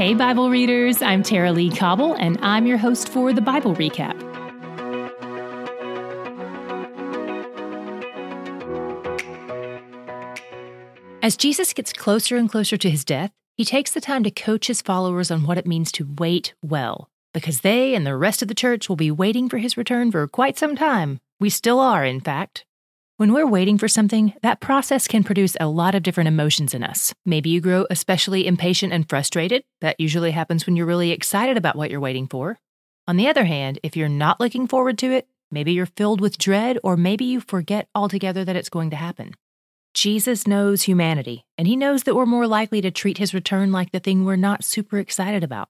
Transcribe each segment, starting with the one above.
Hey, Bible readers, I'm Tara-Leigh Cobble, and I'm your host for the Bible Recap. As Jesus gets closer and closer to his death, he takes the time to coach his followers on what it means to wait well, because they and the rest of the church will be waiting for his return for quite some time. We still are, in fact. When we're waiting for something, that process can produce a lot of different emotions in us. Maybe you grow especially impatient and frustrated. That usually happens when you're really excited about what you're waiting for. On the other hand, if you're not looking forward to it, maybe you're filled with dread, or maybe you forget altogether that it's going to happen. Jesus knows humanity, and he knows that we're more likely to treat his return like the thing we're not super excited about.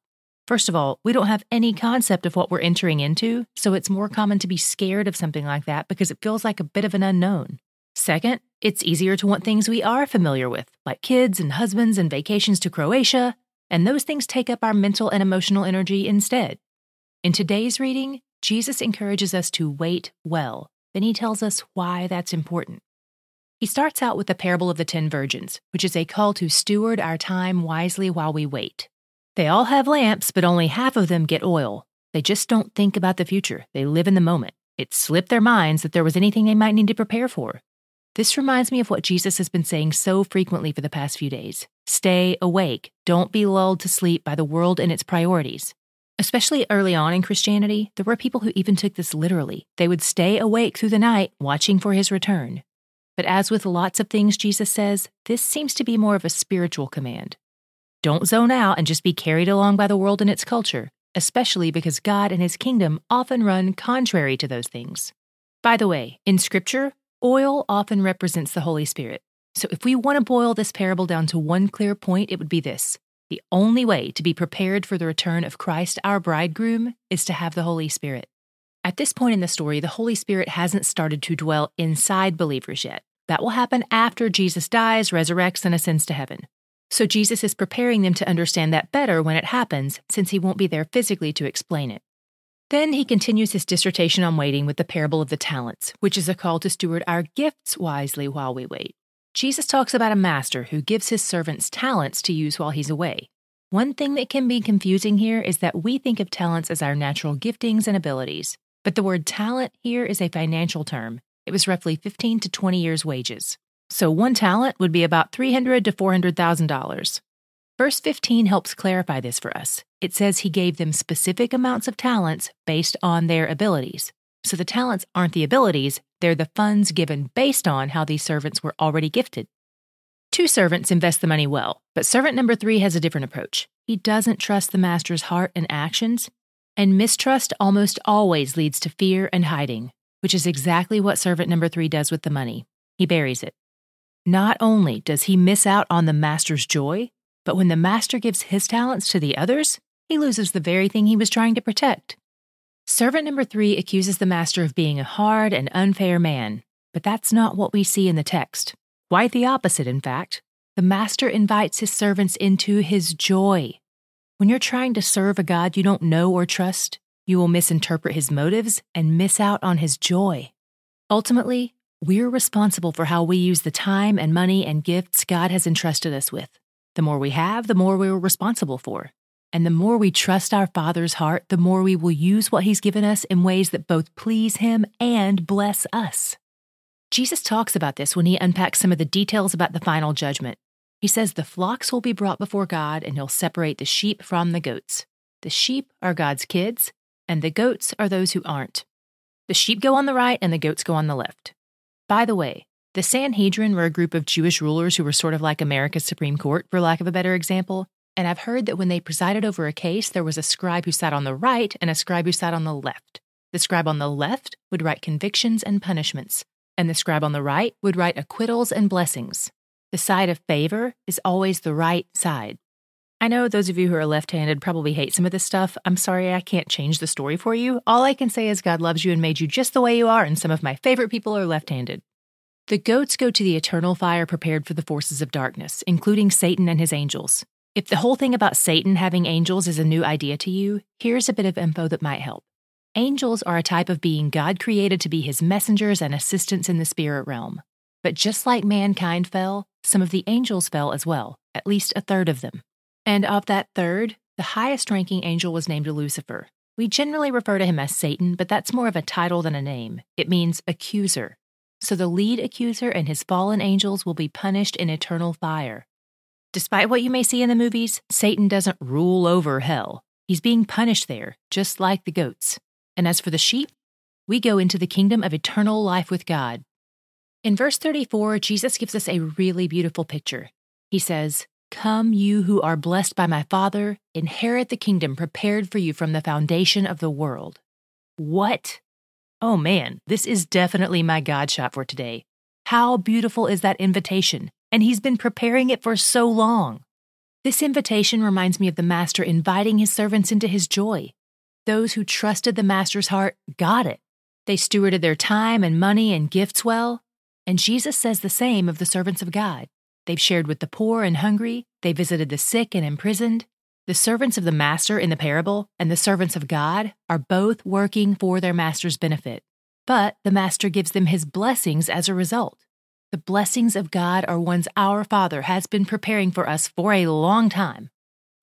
First of all, we don't have any concept of what we're entering into, so it's more common to be scared of something like that because it feels like a bit of an unknown. Second, it's easier to want things we are familiar with, like kids and husbands and vacations to Croatia, and those things take up our mental and emotional energy instead. In today's reading, Jesus encourages us to wait well. Then he tells us why that's important. He starts out with the parable of the ten virgins, which is a call to steward our time wisely while we wait. They all have lamps, but only half of them get oil. They just don't think about the future. They live in the moment. It slipped their minds that there was anything they might need to prepare for. This reminds me of what Jesus has been saying so frequently for the past few days stay awake. Don't be lulled to sleep by the world and its priorities. Especially early on in Christianity, there were people who even took this literally. They would stay awake through the night, watching for his return. But as with lots of things Jesus says, this seems to be more of a spiritual command. Don't zone out and just be carried along by the world and its culture, especially because God and his kingdom often run contrary to those things. By the way, in Scripture, oil often represents the Holy Spirit. So if we want to boil this parable down to one clear point, it would be this the only way to be prepared for the return of Christ, our bridegroom, is to have the Holy Spirit. At this point in the story, the Holy Spirit hasn't started to dwell inside believers yet. That will happen after Jesus dies, resurrects, and ascends to heaven. So Jesus is preparing them to understand that better when it happens, since he won't be there physically to explain it. Then he continues his dissertation on waiting with the parable of the talents, which is a call to steward our gifts wisely while we wait. Jesus talks about a master who gives his servants talents to use while he's away. One thing that can be confusing here is that we think of talents as our natural giftings and abilities, but the word talent here is a financial term. It was roughly 15 to 20 years' wages. So one talent would be about $300 to $400,000. Verse 15 helps clarify this for us. It says he gave them specific amounts of talents based on their abilities. So the talents aren't the abilities, they're the funds given based on how these servants were already gifted. Two servants invest the money well, but servant number three has a different approach. He doesn't trust the master's heart and actions, and mistrust almost always leads to fear and hiding, which is exactly what servant number three does with the money. He buries it. Not only does he miss out on the master's joy, but when the master gives his talents to the others, he loses the very thing he was trying to protect. Servant number three accuses the master of being a hard and unfair man, but that's not what we see in the text. Quite the opposite, in fact. The master invites his servants into his joy. When you're trying to serve a God you don't know or trust, you will misinterpret his motives and miss out on his joy. Ultimately, we're responsible for how we use the time and money and gifts God has entrusted us with. The more we have, the more we're responsible for. And the more we trust our Father's heart, the more we will use what He's given us in ways that both please Him and bless us. Jesus talks about this when he unpacks some of the details about the final judgment. He says the flocks will be brought before God and He'll separate the sheep from the goats. The sheep are God's kids, and the goats are those who aren't. The sheep go on the right and the goats go on the left. By the way, the Sanhedrin were a group of Jewish rulers who were sort of like America's Supreme Court, for lack of a better example. And I've heard that when they presided over a case, there was a scribe who sat on the right and a scribe who sat on the left. The scribe on the left would write convictions and punishments, and the scribe on the right would write acquittals and blessings. The side of favor is always the right side. I know those of you who are left handed probably hate some of this stuff. I'm sorry I can't change the story for you. All I can say is God loves you and made you just the way you are, and some of my favorite people are left handed. The goats go to the eternal fire prepared for the forces of darkness, including Satan and his angels. If the whole thing about Satan having angels is a new idea to you, here's a bit of info that might help. Angels are a type of being God created to be his messengers and assistants in the spirit realm. But just like mankind fell, some of the angels fell as well, at least a third of them. And of that third, the highest ranking angel was named Lucifer. We generally refer to him as Satan, but that's more of a title than a name. It means accuser. So the lead accuser and his fallen angels will be punished in eternal fire. Despite what you may see in the movies, Satan doesn't rule over hell. He's being punished there, just like the goats. And as for the sheep, we go into the kingdom of eternal life with God. In verse 34, Jesus gives us a really beautiful picture. He says, Come, you who are blessed by my Father, inherit the kingdom prepared for you from the foundation of the world. What? Oh man, this is definitely my God shot for today. How beautiful is that invitation? And he's been preparing it for so long. This invitation reminds me of the Master inviting his servants into his joy. Those who trusted the Master's heart got it. They stewarded their time and money and gifts well. And Jesus says the same of the servants of God. They've shared with the poor and hungry, they visited the sick and imprisoned. The servants of the Master in the parable and the servants of God are both working for their Master's benefit. But the Master gives them his blessings as a result. The blessings of God are ones our Father has been preparing for us for a long time.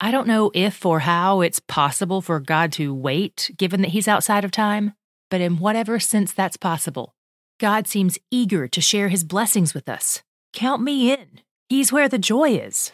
I don't know if or how it's possible for God to wait, given that He's outside of time, but in whatever sense that's possible, God seems eager to share His blessings with us. Count me in. He's where the joy is.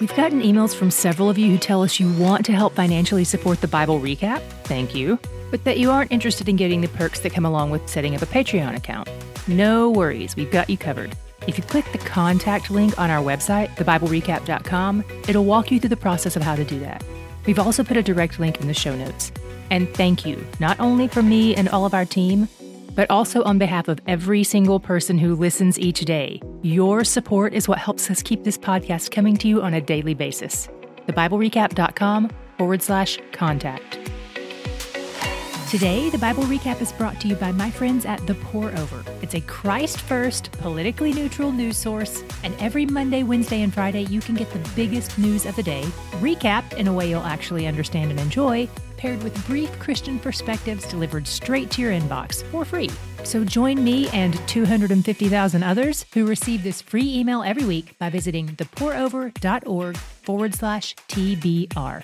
We've gotten emails from several of you who tell us you want to help financially support the Bible recap. Thank you. But that you aren't interested in getting the perks that come along with setting up a Patreon account. No worries, we've got you covered. If you click the contact link on our website, thebiblerecap.com, it'll walk you through the process of how to do that. We've also put a direct link in the show notes. And thank you, not only from me and all of our team, but also on behalf of every single person who listens each day. Your support is what helps us keep this podcast coming to you on a daily basis. TheBibleRecap.com forward slash contact. Today, the Bible Recap is brought to you by my friends at The Pour Over. It's a Christ first, politically neutral news source, and every Monday, Wednesday, and Friday, you can get the biggest news of the day, recapped in a way you'll actually understand and enjoy, paired with brief Christian perspectives delivered straight to your inbox for free. So join me and 250,000 others who receive this free email every week by visiting thepourover.org forward slash TBR.